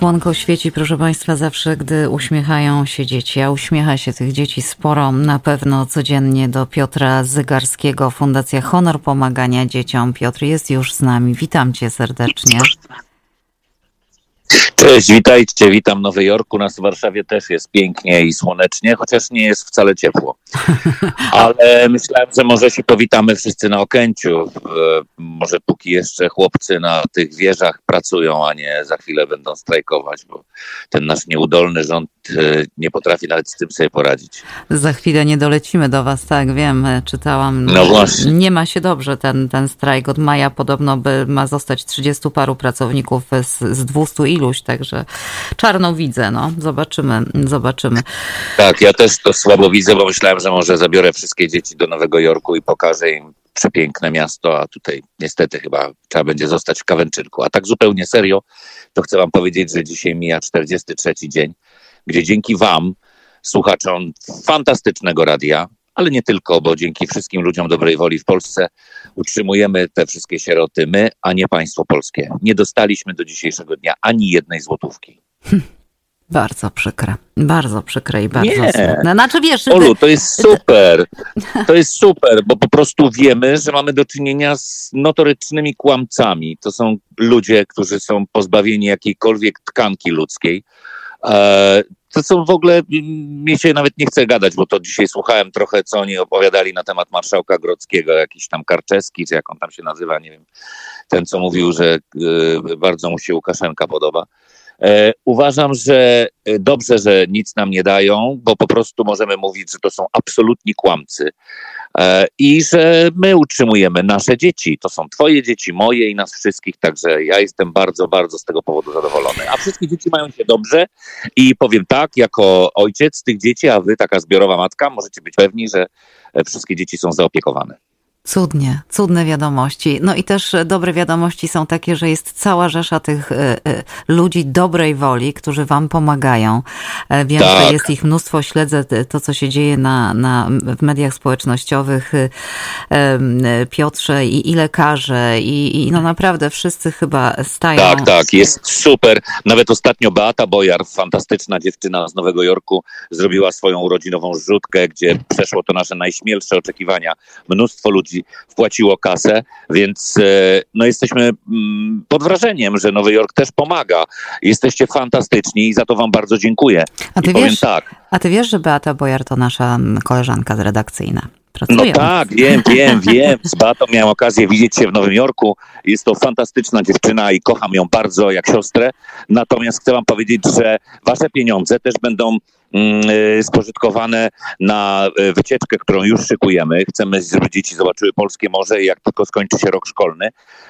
Słonko świeci, proszę Państwa, zawsze, gdy uśmiechają się dzieci, a uśmiecha się tych dzieci sporo, na pewno codziennie do Piotra Zygarskiego, Fundacja Honor Pomagania Dzieciom. Piotr jest już z nami. Witam Cię serdecznie. Cześć, witajcie, witam w Nowym Jorku. Nas w Warszawie też jest pięknie i słonecznie, chociaż nie jest wcale ciepło. Ale myślałem, że może się powitamy wszyscy na Okęciu. E, może póki jeszcze chłopcy na tych wieżach pracują, a nie za chwilę będą strajkować, bo ten nasz nieudolny rząd nie potrafi nawet z tym sobie poradzić. Za chwilę nie dolecimy do Was, tak wiem, e, czytałam. No właśnie. Nie ma się dobrze ten, ten strajk. Od maja podobno by ma zostać 30 paru pracowników z, z 200 iluś, także czarno widzę, no. Zobaczymy, zobaczymy. Tak, ja też to słabo widzę, bo myślałem, że może zabiorę wszystkie dzieci do Nowego Jorku i pokażę im przepiękne miasto, a tutaj niestety chyba trzeba będzie zostać w Kawęczynku. A tak zupełnie serio, to chcę wam powiedzieć, że dzisiaj mija 43 dzień, gdzie dzięki wam, słuchaczom fantastycznego radia, ale nie tylko, bo dzięki wszystkim ludziom dobrej woli w Polsce utrzymujemy te wszystkie sieroty my, a nie państwo polskie. Nie dostaliśmy do dzisiejszego dnia ani jednej złotówki. Bardzo przykre, bardzo przykre i bardzo Nie. smutne. Znaczy wiesz, Olu, to jest super. To jest super, bo po prostu wiemy, że mamy do czynienia z notorycznymi kłamcami. To są ludzie, którzy są pozbawieni jakiejkolwiek tkanki ludzkiej. To są w ogóle, mi się nawet nie chce gadać, bo to dzisiaj słuchałem trochę, co oni opowiadali na temat marszałka Grodzkiego, jakiś tam Karczeski, czy jak on tam się nazywa, nie wiem. Ten, co mówił, że e, bardzo mu się Łukaszenka podoba. E, Uważam, że e, dobrze, że nic nam nie dają, bo po prostu możemy mówić, że to są absolutni kłamcy E, i że my utrzymujemy nasze dzieci. To są twoje dzieci, moje i nas wszystkich, także ja jestem bardzo, bardzo z tego powodu zadowolony. A wszystkie dzieci mają się dobrze i powiem tak, jako ojciec tych dzieci, a wy taka zbiorowa matka, możecie być pewni, że wszystkie dzieci są zaopiekowane. Cudnie, cudne wiadomości. No i też e, dobre wiadomości są takie, że jest cała rzesza tych e, e, ludzi dobrej woli, którzy wam pomagają. Wiem, Tak. że jest ich mnóstwo, śledzę to, co się dzieje na, na, w mediach społecznościowych. Piotrze i, i lekarze i, i no naprawdę wszyscy chyba stają. Tak, tak, jest super. Nawet ostatnio Beata Bojar, fantastyczna dziewczyna z Nowego Jorku, zrobiła swoją urodzinową zrzutkę, gdzie przeszło to nasze najśmielsze oczekiwania. Mnóstwo ludzi wpłaciło kasę, więc e, no jesteśmy mm, pod wrażeniem, że Nowy Jork też pomaga. Jesteście fantastyczni i za to wam bardzo dziękuję. A ty I wiesz, tak, a ty wiesz, że Beata Bojar to nasza mm, koleżanka z redakcyjna. No tak, wiem, wiem, wiem. Z Beatą miałem okazję widzieć się w Nowym Jorku. Jest to fantastyczna dziewczyna i kocham ją bardzo jak siostrę. Natomiast chcę wam powiedzieć, że wasze pieniądze też będą spożytkowane na y, wycieczkę, którą już szykujemy. Chcemy, żeby dzieci zobaczyły polskie morze i jak tylko skończy się rok szkolny,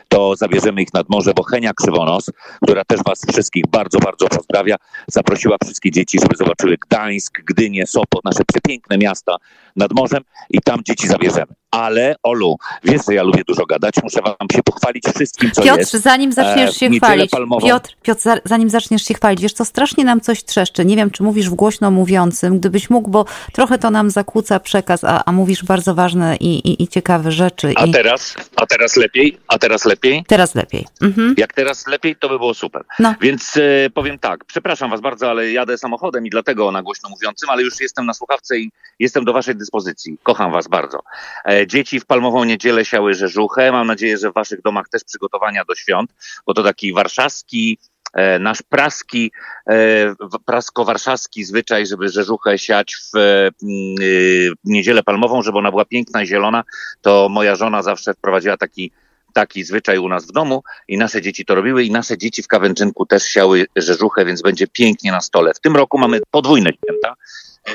to zabierzemy ich nad morze, bo Henia Krzywonos, która też was wszystkich bardzo, bardzo pozdrawia, zaprosiła wszystkie dzieci, żeby zobaczyły Gdańsk, Gdynię, Sopot, nasze przepiękne miasta nad morzem i tam dzieci zabierzemy. Ale Olu, wiesz, że ja lubię dużo gadać, muszę wam się pochwalić wszystkim, co Piotr, jest. zanim zaczniesz E, w się niedzielę chwalić, Piotr, Piotr, za- zanim zaczniesz się chwalić, wiesz co, strasznie nam coś trzeszczy. Nie wiem, czy mówisz w głośno mówiącym, gdybyś mógł, bo trochę to nam zakłóca przekaz, a, a mówisz bardzo ważne i, i, i ciekawe rzeczy. A I teraz? A teraz lepiej? A teraz lepiej? teraz lepiej. Mhm. Jak teraz lepiej, to by było super. No. Więc e, powiem tak, przepraszam was bardzo, ale jadę samochodem i dlatego na głośno mówiącym, ale już jestem na słuchawce i jestem do waszej dyspozycji. Kocham was bardzo. E, dzieci w palmową niedzielę siały rzeżuchę. Mam nadzieję, że w waszych domach też przygotowania do świąt, bo to taki warszawski, e, nasz praski, e, prasko-warszawski zwyczaj, żeby rzeżuchę siać w e, mm, y, niedzielę palmową, żeby ona była piękna i zielona, to moja żona zawsze wprowadziła taki taki zwyczaj u nas w domu i nasze dzieci to robiły i nasze dzieci w Kawęczynku też siały rzeżuchę, więc będzie pięknie na stole. W tym roku mamy podwójne święta.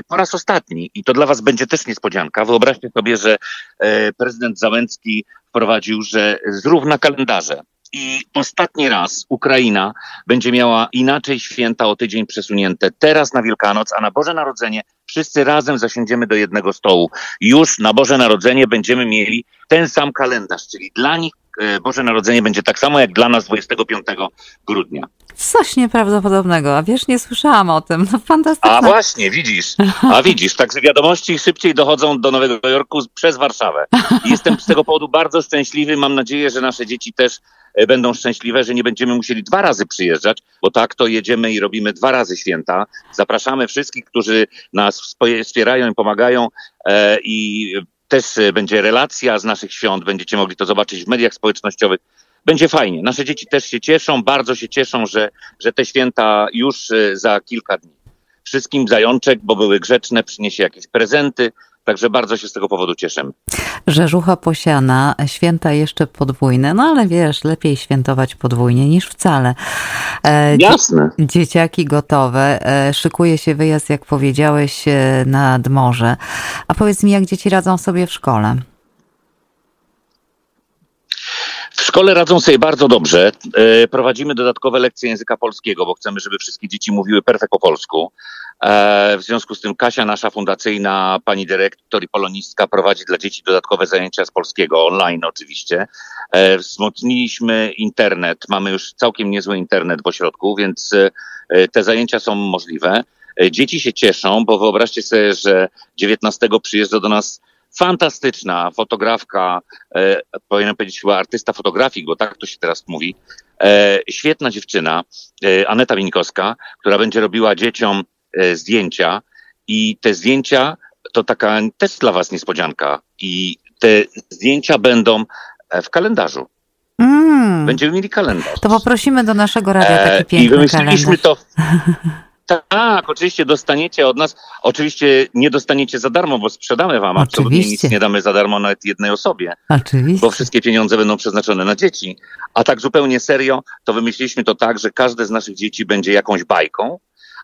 Po raz ostatni i to dla was będzie też niespodzianka. Wyobraźcie sobie, że e, prezydent Załęcki wprowadził, że zrówna kalendarze. I ostatni raz Ukraina będzie miała inaczej święta o tydzień przesunięte. Teraz na Wielkanoc, a na Boże Narodzenie wszyscy razem zasiądziemy do jednego stołu. Już na Boże Narodzenie będziemy mieli ten sam kalendarz, czyli dla nich Boże Narodzenie będzie tak samo jak dla nas 25 grudnia. Coś nieprawdopodobnego, a wiesz, nie słyszałam o tym. No fantastyczne. A właśnie, widzisz, a widzisz, także wiadomości szybciej dochodzą do Nowego Jorku przez Warszawę. I jestem z tego powodu bardzo szczęśliwy. Mam nadzieję, że nasze dzieci też e, będą szczęśliwe, że nie będziemy musieli dwa razy przyjeżdżać, bo tak to jedziemy i robimy dwa razy święta. Zapraszamy wszystkich, którzy nas wspierają i pomagają e, i też e, będzie relacja z naszych świąt, będziecie mogli to zobaczyć w mediach społecznościowych. Będzie fajnie. Nasze dzieci też się cieszą, bardzo się cieszą, że, że te święta już e, za kilka dni. Wszystkim zajączek, bo były grzeczne, przyniesie jakieś prezenty, Także bardzo się z tego powodu cieszę. Rzeżucha posiana, święta jeszcze podwójne, no ale wiesz, lepiej świętować podwójnie niż wcale. E, Jasne. Dzieciaki gotowe, e, szykuje się wyjazd, jak powiedziałeś, e, nad morze. A powiedz mi, jak dzieci radzą sobie w szkole? W szkole radzą sobie bardzo dobrze. Prowadzimy dodatkowe lekcje języka polskiego, bo chcemy, żeby wszystkie dzieci mówiły perfekt po polsku. E, w związku z tym Kasia, nasza fundacyjna pani dyrektor i polonistka, prowadzi dla dzieci dodatkowe zajęcia z polskiego, online oczywiście. E, wzmocniliśmy internet, mamy już całkiem niezły internet w ośrodku, więc e, te zajęcia są możliwe. Dzieci się cieszą, bo wyobraźcie sobie, że 19 przyjeżdża do nas fantastyczna fotografka, e, powinienem powiedzieć chyba artysta fotografik, bo tak to się teraz mówi, e, świetna dziewczyna, e, Aneta Winkowska, która będzie robiła dzieciom E, zdjęcia i te zdjęcia to taka też dla was niespodzianka i te zdjęcia będą e, w kalendarzu. Mm. Będziemy mieli kalendarz. To poprosimy do naszego radia taki e, piękny I wymyśliliśmy kalendarz. to. Tak, oczywiście dostaniecie od nas. Oczywiście nie dostaniecie za darmo, bo sprzedamy wam. Absolutnie nic nie damy za darmo nawet jednej osobie. Oczywiście. Bo wszystkie pieniądze będą przeznaczone na dzieci. A tak zupełnie serio, to wymyśliliśmy to tak, że każde z naszych dzieci będzie jakąś bajką,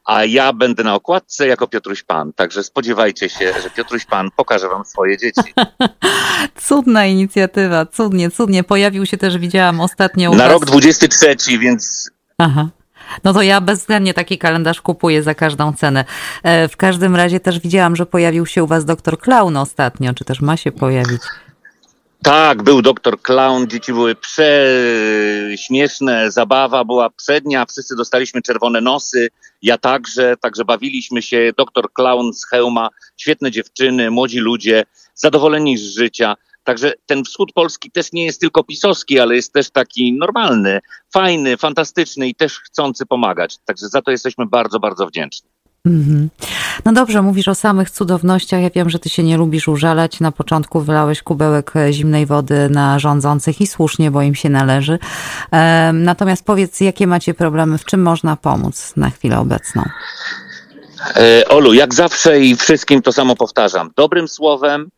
a ja będę na okładce jako Piotruś Pan. Także spodziewajcie się, że Piotruś Pan pokaże wam swoje dzieci. Cudna inicjatywa, cudnie, cudnie. Pojawił się też, widziałam ostatnio. Na rok 23, więc. Aha. No to ja bezwzględnie taki kalendarz kupuję za każdą cenę. E, w każdym razie też widziałam, że pojawił się u was doktor Klaun ostatnio, czy też ma się pojawić. Tak, był doktor Clown, dzieci były prześmieszne, zabawa była przednia, wszyscy dostaliśmy czerwone nosy, ja także, także bawiliśmy się, doktor Clown z hełma, świetne dziewczyny, młodzi ludzie, zadowoleni z życia. Także ten wschód Polski też nie jest tylko pisowski, ale jest też taki normalny, fajny, fantastyczny i też chcący pomagać. Także za to jesteśmy bardzo, bardzo wdzięczni. Mhm. No dobrze, mówisz o samych cudownościach. Ja wiem, że ty się nie lubisz użalać. Na początku wylałeś kubełek zimnej wody na rządzących i słusznie, bo im się należy. Natomiast powiedz, jakie macie problemy, w czym można pomóc na chwilę obecną? E, Olu, jak zawsze i wszystkim to samo powtarzam. Dobrym słowem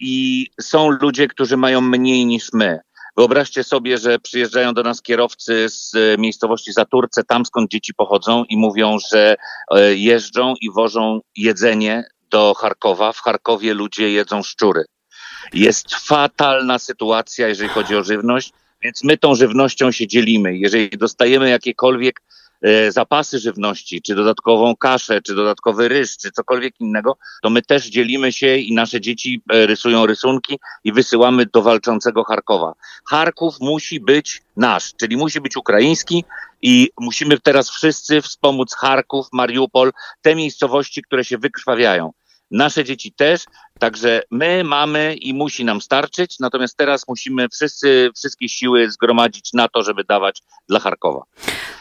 i są ludzie, którzy mają mniej niż my. Wyobraźcie sobie, że przyjeżdżają do nas kierowcy z e, miejscowości Zaturce, tam skąd dzieci pochodzą i mówią, że e, jeżdżą i wożą jedzenie do Charkowa. W Charkowie ludzie jedzą szczury. Jest fatalna sytuacja, jeżeli chodzi o żywność, więc my tą żywnością się dzielimy. Jeżeli dostajemy jakiekolwiek E, zapasy żywności, czy dodatkową kaszę, czy dodatkowy ryż, czy cokolwiek innego, to my też dzielimy się i nasze dzieci e, rysują rysunki i wysyłamy do walczącego Charkowa. Charków musi być nasz, czyli musi być ukraiński i musimy teraz wszyscy wspomóc Charków, Mariupol, te miejscowości, które się wykrwawiają. Nasze dzieci też, także my mamy i musi nam starczyć, natomiast teraz musimy wszyscy, wszystkie siły zgromadzić na to, żeby dawać dla Charkowa.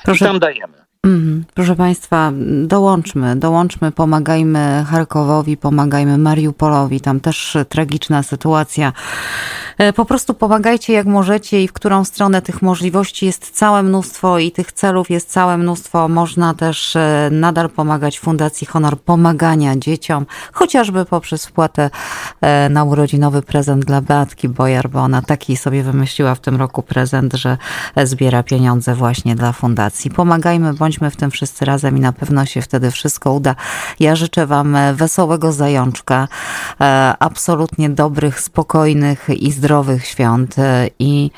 Proszę. I tam dajemy. Mhm. Proszę Państwa, dołączmy, dołączmy, pomagajmy Charkowowi, pomagajmy Mariupolowi. Tam też tragiczna sytuacja. E, po prostu pomagajcie jak możecie i w którą stronę tych możliwości jest całe mnóstwo i tych celów jest całe mnóstwo. Można też e, nadal pomagać Fundacji Honor pomagania dzieciom, chociażby poprzez wpłatę e, na urodzinowy prezent dla Beatki Bojar, bo ona taki sobie wymyśliła w tym roku prezent, że zbiera pieniądze właśnie dla fundacji. Pomagajmy, bądźmy bądźmy w tym wszyscy razem i na pewno się wtedy wszystko uda. Ja życzę Wam wesołego zajączka, e, absolutnie dobrych, spokojnych i zdrowych świąt e, i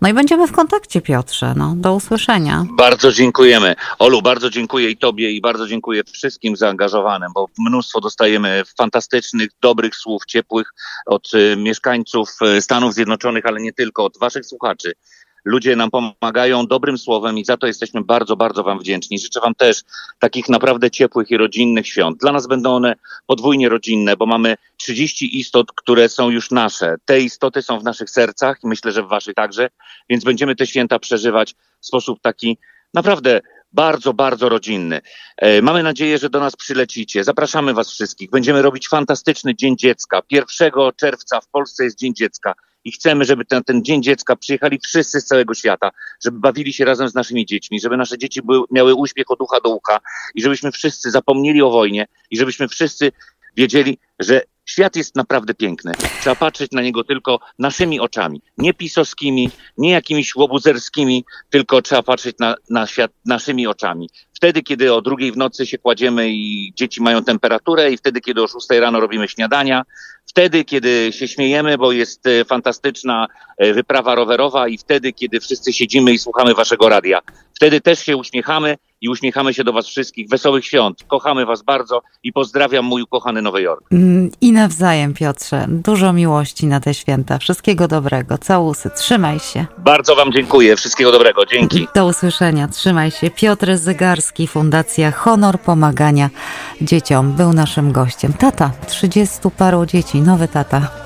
no i będziemy w kontakcie Piotrze. No, do usłyszenia. Bardzo dziękujemy. Olu, bardzo dziękuję i Tobie i bardzo dziękuję wszystkim zaangażowanym, bo mnóstwo dostajemy fantastycznych, dobrych słów, ciepłych od mieszkańców Stanów Zjednoczonych, ale nie tylko, od Waszych słuchaczy. Ludzie nam pomagają dobrym słowem i za to jesteśmy bardzo, bardzo Wam wdzięczni. Życzę Wam też takich naprawdę ciepłych i rodzinnych świąt. Dla nas będą one podwójnie rodzinne, bo mamy 30 istot, które są już nasze. Te istoty są w naszych sercach i myślę, że w Waszych także, więc będziemy te święta przeżywać w sposób taki naprawdę bardzo, bardzo rodzinny. E, mamy nadzieję, że do nas przylecicie. Zapraszamy Was wszystkich. Będziemy robić fantastyczny Dzień Dziecka. 1 czerwca w Polsce jest Dzień Dziecka i chcemy, żeby ten, ten Dzień Dziecka przyjechali wszyscy z całego świata, żeby bawili się razem z naszymi dziećmi, żeby nasze dzieci były, miały uśmiech od ucha do ucha i żebyśmy wszyscy zapomnieli o wojnie i żebyśmy wszyscy wiedzieli, że świat jest naprawdę piękny. Trzeba patrzeć na niego tylko naszymi oczami. Nie pisowskimi, nie jakimiś łobuzerskimi, tylko trzeba patrzeć na, na świat naszymi oczami. Wtedy, kiedy o drugiej w nocy się kładziemy i dzieci mają temperaturę i wtedy, kiedy o szóstej rano robimy śniadania, wtedy, kiedy się śmiejemy, bo jest e, fantastyczna e, wyprawa rowerowa i wtedy, kiedy wszyscy siedzimy i słuchamy waszego radia. Wtedy też się uśmiechamy i uśmiechamy się do Was wszystkich. Wesołych świąt. Kochamy Was bardzo i pozdrawiam mój ukochany Nowy Jork. Mm, I nawzajem, Piotrze. Dużo miłości na te święta. Wszystkiego dobrego. Całusy. Trzymaj się. Bardzo Wam dziękuję. Wszystkiego dobrego. Dzięki. Do usłyszenia. Trzymaj się. Piotr Zygarski, Fundacja Honor Pomagania Dzieciom był naszym gościem. Tata, trzydziestu paru dzieci. Nowy tata.